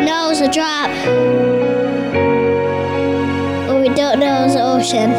we know it's a drop, but we don't know it's an ocean.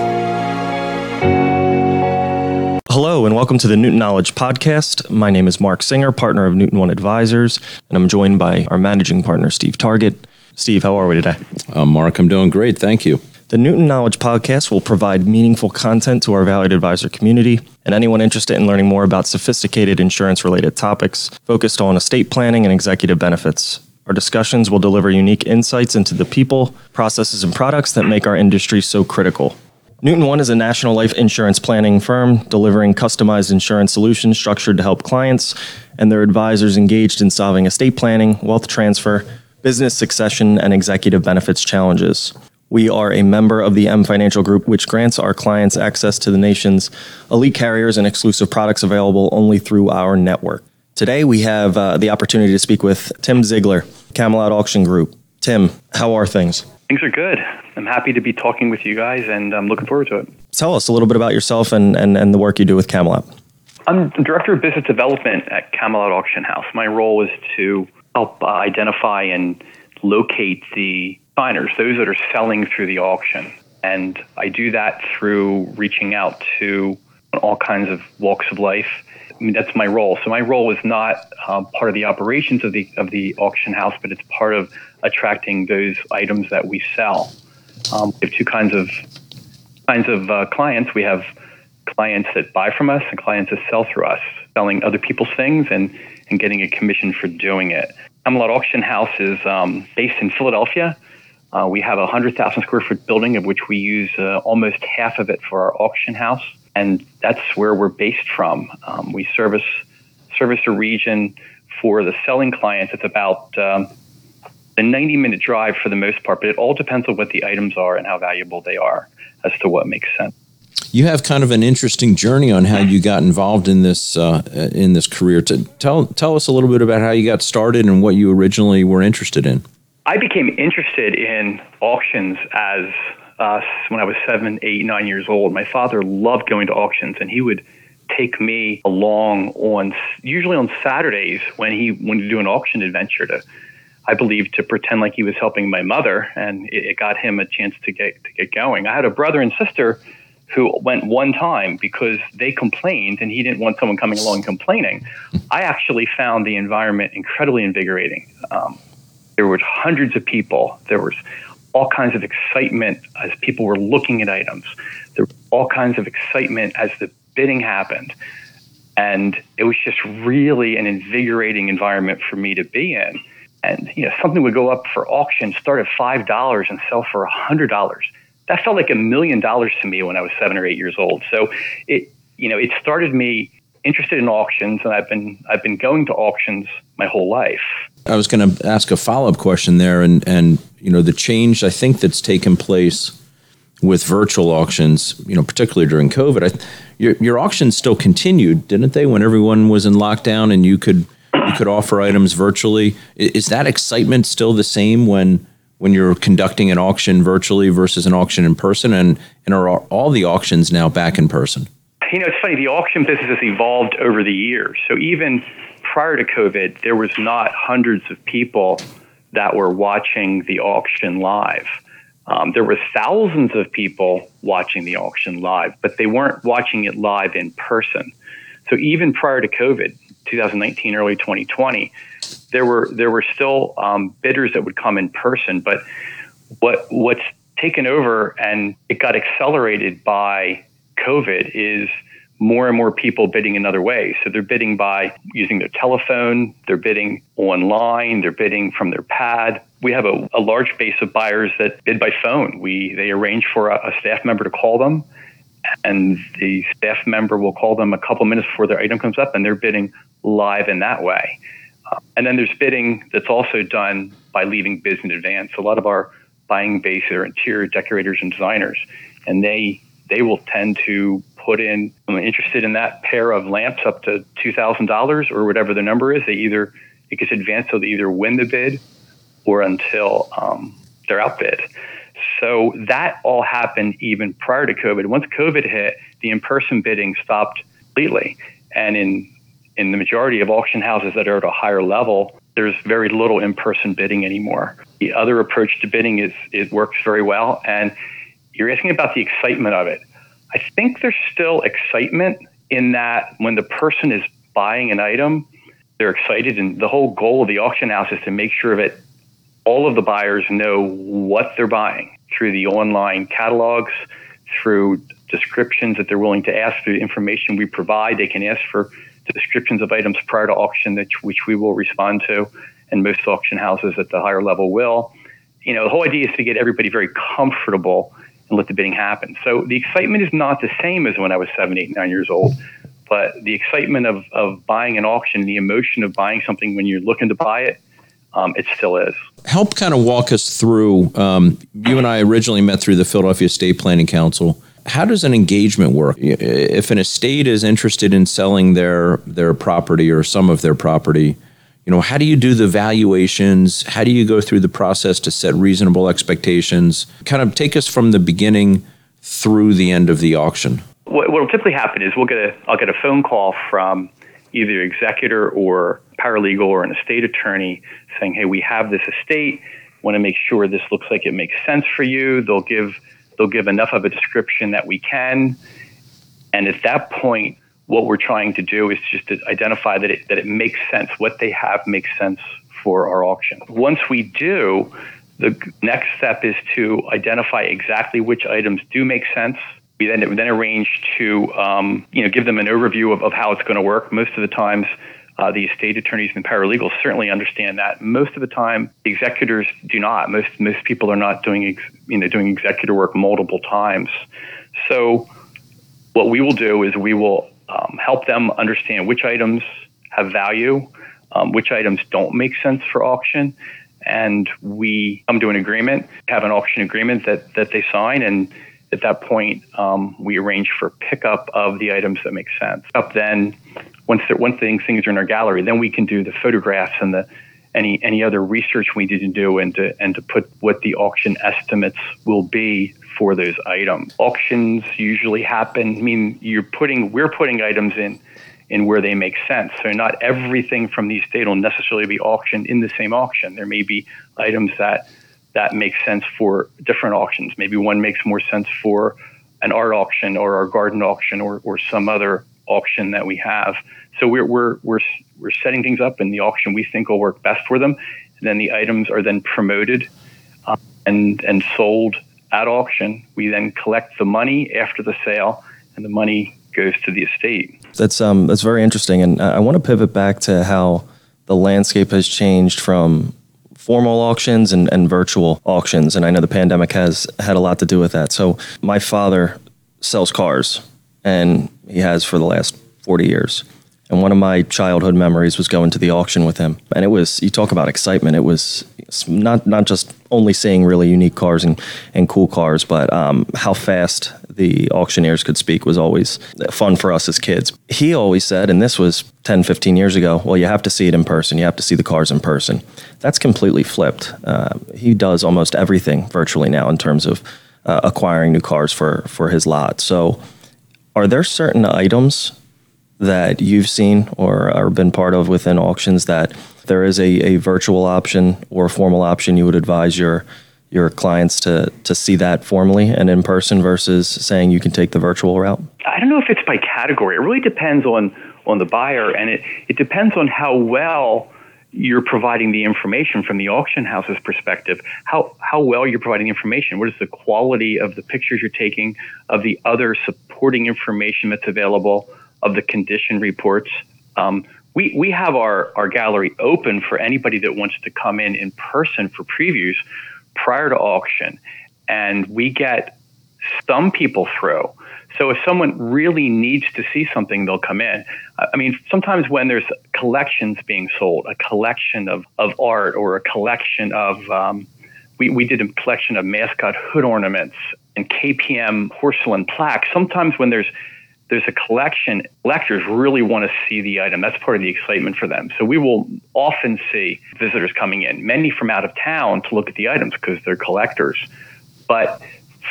Hello, and welcome to the Newton Knowledge Podcast. My name is Mark Singer, partner of Newton One Advisors, and I'm joined by our managing partner, Steve Target. Steve, how are we today? Uh, Mark, I'm doing great. Thank you. The Newton Knowledge Podcast will provide meaningful content to our valued advisor community and anyone interested in learning more about sophisticated insurance related topics focused on estate planning and executive benefits. Our discussions will deliver unique insights into the people, processes, and products that make our industry so critical. Newton One is a national life insurance planning firm delivering customized insurance solutions structured to help clients and their advisors engaged in solving estate planning, wealth transfer, business succession, and executive benefits challenges. We are a member of the M Financial Group, which grants our clients access to the nation's elite carriers and exclusive products available only through our network. Today, we have uh, the opportunity to speak with Tim Zeigler, Kamelot Auction Group. Tim, how are things? Things are good. I'm happy to be talking with you guys, and I'm looking forward to it. Tell us a little bit about yourself and, and, and the work you do with Kamelot. I'm director of business development at Kamelot Auction House. My role is to help uh, identify and locate the signers, those that are selling through the auction. And I do that through reaching out to all kinds of walks of life. I mean, that's my role. So my role is not um, part of the operations of the of the auction house, but it's part of attracting those items that we sell. Um, we have two kinds of kinds of uh, clients. We have clients that buy from us and clients that sell through us, selling other people's things and and getting a commission for doing it. Kamelot Auction House is um, based in Philadelphia. Uh, we have a 100,000 square foot building of which we use uh, almost half of it for our auction house, and that's where we're based from. Um, we service service a region for the selling clients. It's about um, a 90 minute drive for the most part, but it all depends on what the items are and how valuable they are as to what makes sense. You have kind of an interesting journey on how you got involved in this uh, in this career. To tell tell us a little bit about how you got started and what you originally were interested in. I became interested in auctions as uh, when I was seven, eight, nine years old. My father loved going to auctions, and he would take me along on usually on Saturdays when he wanted to do an auction adventure to. I believe to pretend like he was helping my mother, and it, it got him a chance to get to get going. I had a brother and sister who went one time because they complained and he didn't want someone coming along complaining. I actually found the environment incredibly invigorating. Um, there were hundreds of people. There was all kinds of excitement as people were looking at items. There was all kinds of excitement as the bidding happened. And it was just really an invigorating environment for me to be in. And you know, something would go up for auction, start at five dollars and sell for a hundred dollars. That felt like a million dollars to me when I was seven or eight years old. So it you know, it started me interested in auctions and I've been I've been going to auctions my whole life. I was going to ask a follow up question there, and and you know the change I think that's taken place with virtual auctions, you know, particularly during COVID. I, your your auctions still continued, didn't they? When everyone was in lockdown and you could you could offer items virtually. Is that excitement still the same when when you're conducting an auction virtually versus an auction in person? And and are all the auctions now back in person? You know, it's funny. The auction business has evolved over the years. So even prior to COVID, there was not hundreds of people that were watching the auction live. Um, there were thousands of people watching the auction live, but they weren't watching it live in person. So even prior to COVID, 2019, early 2020, there were there were still um, bidders that would come in person. But what what's taken over and it got accelerated by COVID is more and more people bidding another way. So they're bidding by using their telephone, they're bidding online, they're bidding from their pad. We have a, a large base of buyers that bid by phone. We they arrange for a, a staff member to call them, and the staff member will call them a couple minutes before their item comes up, and they're bidding live in that way. Uh, and then there's bidding that's also done by leaving bids in advance. A lot of our buying base are interior decorators and designers, and they they will tend to put in, I'm interested in that pair of lamps up to $2,000 or whatever the number is. They either, it gets advanced so they either win the bid or until um, they're outbid. So that all happened even prior to COVID. Once COVID hit, the in-person bidding stopped completely. And in in the majority of auction houses that are at a higher level, there's very little in-person bidding anymore. The other approach to bidding is it works very well, and you're asking about the excitement of it. I think there's still excitement in that when the person is buying an item, they're excited, and the whole goal of the auction house is to make sure that all of the buyers know what they're buying through the online catalogs, through descriptions that they're willing to ask, through information we provide. They can ask for descriptions of items prior to auction, that, which we will respond to, and most auction houses at the higher level will. You know, the whole idea is to get everybody very comfortable and let the bidding happen. So the excitement is not the same as when I was seven, eight, nine years old. But the excitement of, of buying an auction, the emotion of buying something when you're looking to buy it, um, it still is. Help kind of walk us through. Um, you and I originally met through the Philadelphia Estate Planning Council. How does an engagement work? If an estate is interested in selling their their property or some of their property, you know, how do you do the valuations? How do you go through the process to set reasonable expectations? Kind of take us from the beginning through the end of the auction. What will typically happen is we'll get a I'll get a phone call from either executor or paralegal or an estate attorney saying, "Hey, we have this estate. Want to make sure this looks like it makes sense for you." They'll give they'll give enough of a description that we can, and at that point, what we're trying to do is just to identify that it that it makes sense. What they have makes sense for our auction. Once we do, the next step is to identify exactly which items do make sense we then then arrange to um, you know give them an overview of, of how it's going to work. Most of the times, uh, the estate attorneys and paralegals certainly understand that. Most of the time, the executors do not. Most most people are not doing ex, you know doing executor work multiple times. So, what we will do is we will um, help them understand which items have value, um, which items don't make sense for auction, and we come to an agreement, have an auction agreement that that they sign and at that point, um, we arrange for pickup of the items that make sense. Up then, once once things things are in our gallery, then we can do the photographs and the any any other research we need to do and to and to put what the auction estimates will be for those items. Auctions usually happen. I mean, you're putting we're putting items in in where they make sense. So not everything from the estate will necessarily be auctioned in the same auction. There may be items that that makes sense for different auctions. Maybe one makes more sense for an art auction or our garden auction or, or some other auction that we have. So we're, we're, we're, we're setting things up in the auction we think will work best for them. And then the items are then promoted uh, and, and sold at auction. We then collect the money after the sale, and the money goes to the estate. That's um that's very interesting, and I want to pivot back to how the landscape has changed from formal auctions and, and virtual auctions. And I know the pandemic has had a lot to do with that. So my father sells cars, and he has for the last 40 years. And one of my childhood memories was going to the auction with him. And it was, you talk about excitement, it was not, not just only seeing really unique cars and, and cool cars, but um, how fast the auctioneers could speak was always fun for us as kids. He always said, and this was 10, 15 years ago, well, you have to see it in person. You have to see the cars in person. That's completely flipped. Uh, he does almost everything virtually now in terms of uh, acquiring new cars for, for his lot. So, are there certain items that you've seen or, or been part of within auctions that there is a, a virtual option or a formal option you would advise your your clients to to see that formally and in person versus saying you can take the virtual route? I don't know if it's by category. It really depends on on the buyer and it, it depends on how well you're providing the information from the auction house's perspective. How how well you're providing information. What is the quality of the pictures you're taking, of the other supporting information that's available? Of the condition reports. Um, we, we have our, our gallery open for anybody that wants to come in in person for previews prior to auction. And we get some people through. So if someone really needs to see something, they'll come in. I mean, sometimes when there's collections being sold, a collection of, of art or a collection of, um, we, we did a collection of mascot hood ornaments and KPM porcelain plaques. Sometimes when there's there's a collection. Collectors really want to see the item. That's part of the excitement for them. So we will often see visitors coming in, many from out of town, to look at the items because they're collectors. But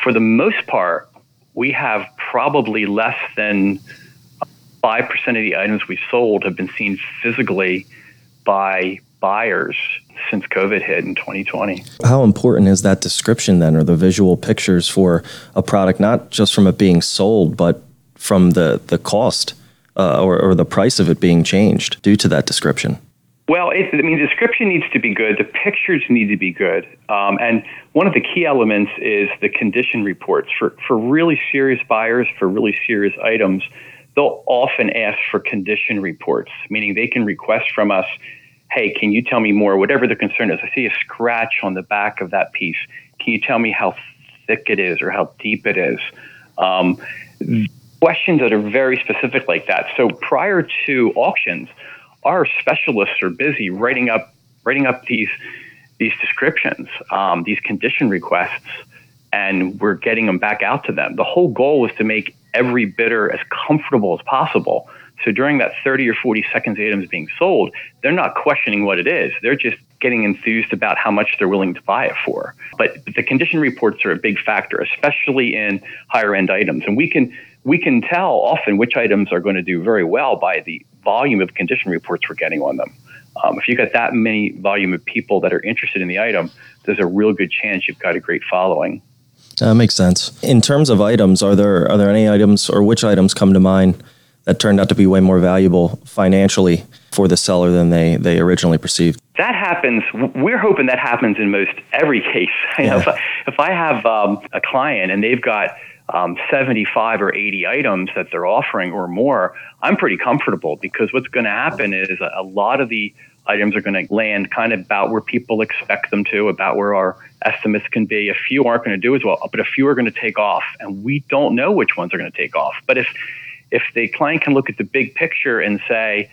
for the most part, we have probably less than 5% of the items we sold have been seen physically by buyers since COVID hit in 2020. How important is that description then, or the visual pictures for a product, not just from it being sold, but from the, the cost uh, or, or the price of it being changed due to that description? Well, it, I mean, the description needs to be good. The pictures need to be good. Um, and one of the key elements is the condition reports. For, for really serious buyers, for really serious items, they'll often ask for condition reports, meaning they can request from us, hey, can you tell me more, whatever the concern is. I see a scratch on the back of that piece. Can you tell me how thick it is or how deep it is? Um, questions that are very specific like that. So prior to auctions, our specialists are busy writing up writing up these these descriptions, um, these condition requests, and we're getting them back out to them. The whole goal was to make every bidder as comfortable as possible. So during that 30 or 40 seconds the item is being sold, they're not questioning what it is. They're just getting enthused about how much they're willing to buy it for. But the condition reports are a big factor, especially in higher end items. And we can we can tell often which items are going to do very well by the volume of condition reports we're getting on them. Um, if you've got that many volume of people that are interested in the item, there's a real good chance you've got a great following. That makes sense. In terms of items, are there are there any items or which items come to mind that turned out to be way more valuable financially for the seller than they they originally perceived? That happens. We're hoping that happens in most every case. You know, if, I, if I have um, a client and they've got um, 75 or 80 items that they're offering or more, I'm pretty comfortable because what's going to happen is a, a lot of the items are going to land kind of about where people expect them to, about where our estimates can be. A few aren't going to do as well, but a few are going to take off, and we don't know which ones are going to take off. But if if the client can look at the big picture and say,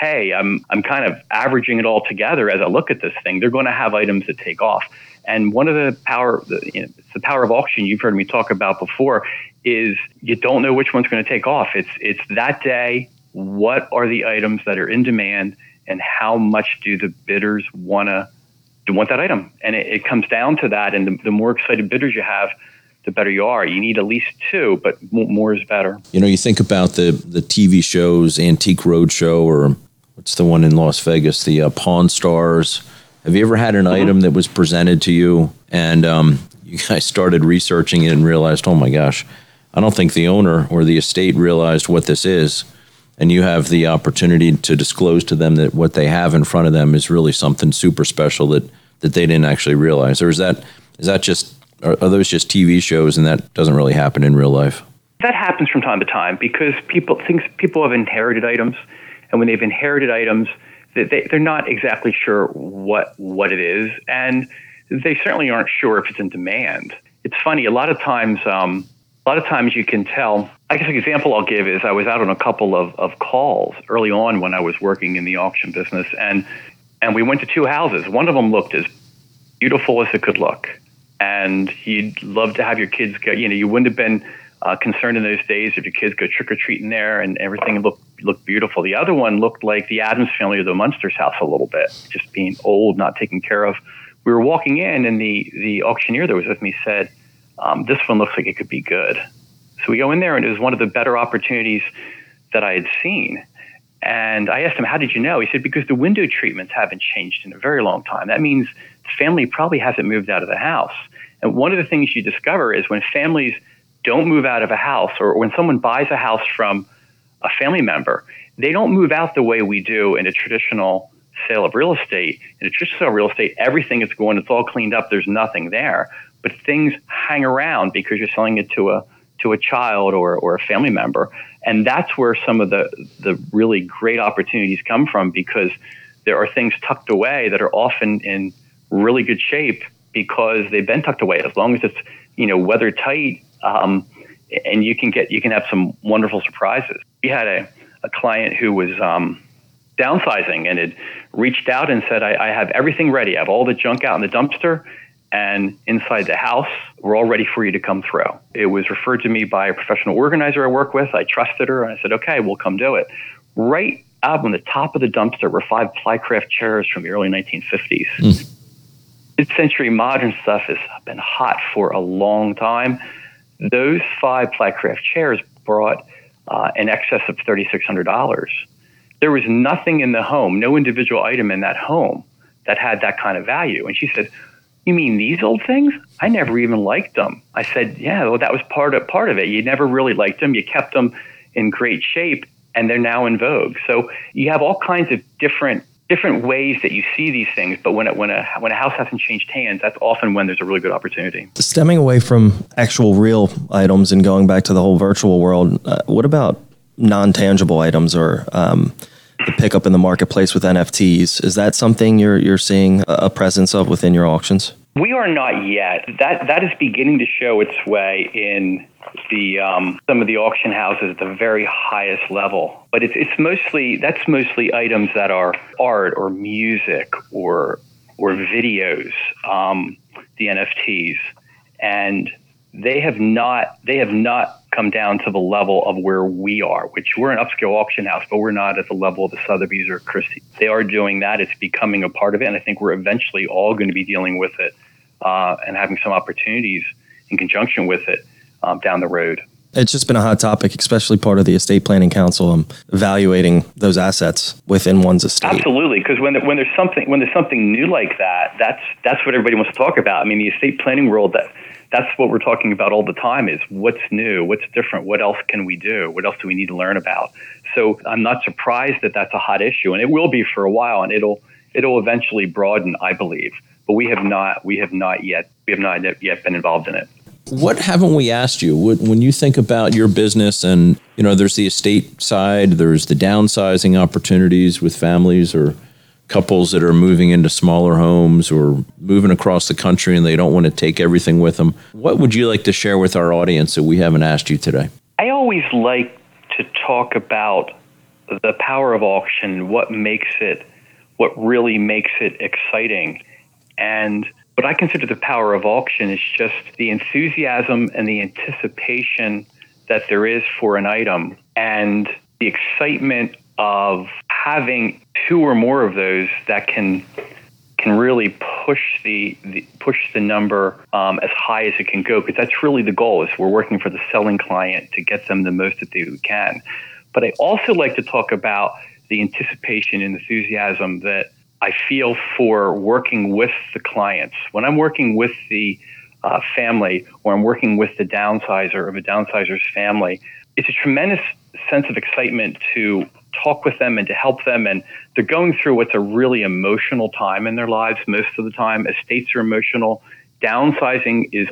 "Hey, I'm I'm kind of averaging it all together as I look at this thing," they're going to have items that take off. And one of the power, you know, the power of auction you've heard me talk about before is you don't know which one's going to take off. It's it's that day. What are the items that are in demand, and how much do the bidders want to want that item? And it, it comes down to that. And the, the more excited bidders you have, the better you are. You need at least two, but more is better. You know, you think about the the TV shows, Antique Roadshow, or what's the one in Las Vegas, the uh, Pawn Stars have you ever had an mm-hmm. item that was presented to you and um, you guys started researching it and realized, oh my gosh, I don't think the owner or the estate realized what this is. And you have the opportunity to disclose to them that what they have in front of them is really something super special that, that they didn't actually realize. Or is that is that just are, are those just TV shows and that doesn't really happen in real life? That happens from time to time because people things people have inherited items, and when they've inherited items, they, they're not exactly sure what what it is, and they certainly aren't sure if it's in demand. It's funny. A lot of times, um, a lot of times you can tell. I guess an example I'll give is I was out on a couple of, of calls early on when I was working in the auction business, and and we went to two houses. One of them looked as beautiful as it could look, and you'd love to have your kids go. You know, you wouldn't have been uh, concerned in those days if your kids go trick or treating there and everything looked looked beautiful. The other one looked like the Addams family or the Munsters house a little bit, just being old, not taken care of. We were walking in, and the the auctioneer that was with me said, um, "This one looks like it could be good." So we go in there, and it was one of the better opportunities that I had seen. And I asked him, "How did you know?" He said, "Because the window treatments haven't changed in a very long time. That means the family probably hasn't moved out of the house." And one of the things you discover is when families don't move out of a house, or when someone buys a house from a family member, they don't move out the way we do in a traditional sale of real estate. In a traditional sale of real estate, everything is going, it's all cleaned up, there's nothing there. But things hang around because you're selling it to a to a child or, or a family member. And that's where some of the, the really great opportunities come from because there are things tucked away that are often in really good shape because they've been tucked away. As long as it's, you know, weather tight um, and you can get you can have some wonderful surprises. We had a, a client who was um, downsizing and had reached out and said, I, I have everything ready. I have all the junk out in the dumpster and inside the house. We're all ready for you to come through. It was referred to me by a professional organizer I work with. I trusted her and I said, okay, we'll come do it. Right up on the top of the dumpster were five plycraft chairs from the early 1950s. Mm. Mid-century modern stuff has been hot for a long time those five Plycraft chairs brought uh, in excess of $3,600. there was nothing in the home, no individual item in that home that had that kind of value. And she said, "You mean these old things? I never even liked them." I said, "Yeah, well, that was part of part of it. You never really liked them. You kept them in great shape, and they're now in vogue. So you have all kinds of different different ways that you see these things. But when it, when a when a house hasn't changed hands, that's often when there's a really good opportunity. Stemming away from actual real items and going back to the whole virtual world, uh, what about non tangible items or um, the pickup in the marketplace with NFTs? Is that something you're you're seeing a presence of within your auctions? We are not yet. That that is beginning to show its way in the um, some of the auction houses at the very highest level. But it's it's mostly that's mostly items that are art or music or or videos, um, the NFTs, and they have not they have not come down to the level of where we are, which we're an upscale auction house, but we're not at the level of the Sotheby's or Christie. They are doing that. It's becoming a part of it, and I think we're eventually all going to be dealing with it uh, and having some opportunities in conjunction with it um, down the road. It's just been a hot topic, especially part of the estate planning council, um, evaluating those assets within one's estate. Absolutely, because when when there's something when there's something new like that, that's that's what everybody wants to talk about. I mean, the estate planning world that that's what we're talking about all the time is what's new, what's different, what else can we do, what else do we need to learn about. So I'm not surprised that that's a hot issue, and it will be for a while, and it'll it'll eventually broaden, I believe. But we have not we have not yet we have not yet been involved in it. What haven't we asked you when you think about your business and you know there's the estate side, there's the downsizing opportunities with families or couples that are moving into smaller homes or moving across the country and they don't want to take everything with them. What would you like to share with our audience that we haven't asked you today? I always like to talk about the power of auction, what makes it what really makes it exciting. And what I consider the power of auction is just the enthusiasm and the anticipation that there is for an item and the excitement of having two or more of those that can can really push the, the push the number um, as high as it can go because that's really the goal is we're working for the selling client to get them the most that they can. But i also like to talk about the anticipation and enthusiasm that I feel for working with the clients. When I'm working with the uh, family or I'm working with the downsizer of a downsizer's family, it's a tremendous sense of excitement to talk with them and to help them. And they're going through what's a really emotional time in their lives most of the time. Estates are emotional. Downsizing is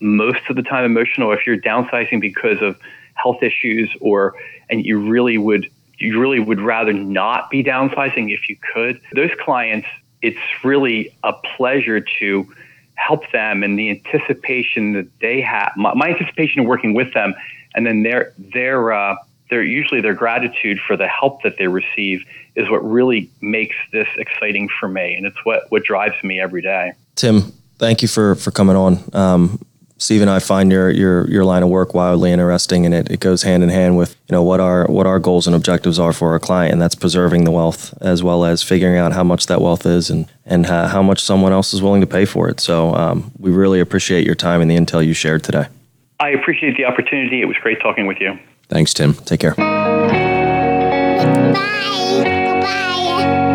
most of the time emotional. If you're downsizing because of health issues or and you really would you really would rather not be downsizing if you could. Those clients, it's really a pleasure to help them and the anticipation that they have. My, my anticipation of working with them, and then their their uh, their usually their gratitude for the help that they receive is what really makes this exciting for me, and it's what what drives me every day. Tim, thank you for for coming on. Um, Steve and I find your your your line of work wildly interesting, and it, it goes hand in hand with you know what our what our goals and objectives are for our client, and that's preserving the wealth as well as figuring out how much that wealth is and and how, how much someone else is willing to pay for it. So um, we really appreciate your time and the intel you shared today. I appreciate the opportunity. It was great talking with you. Thanks, Tim. Take care. Goodbye. Goodbye.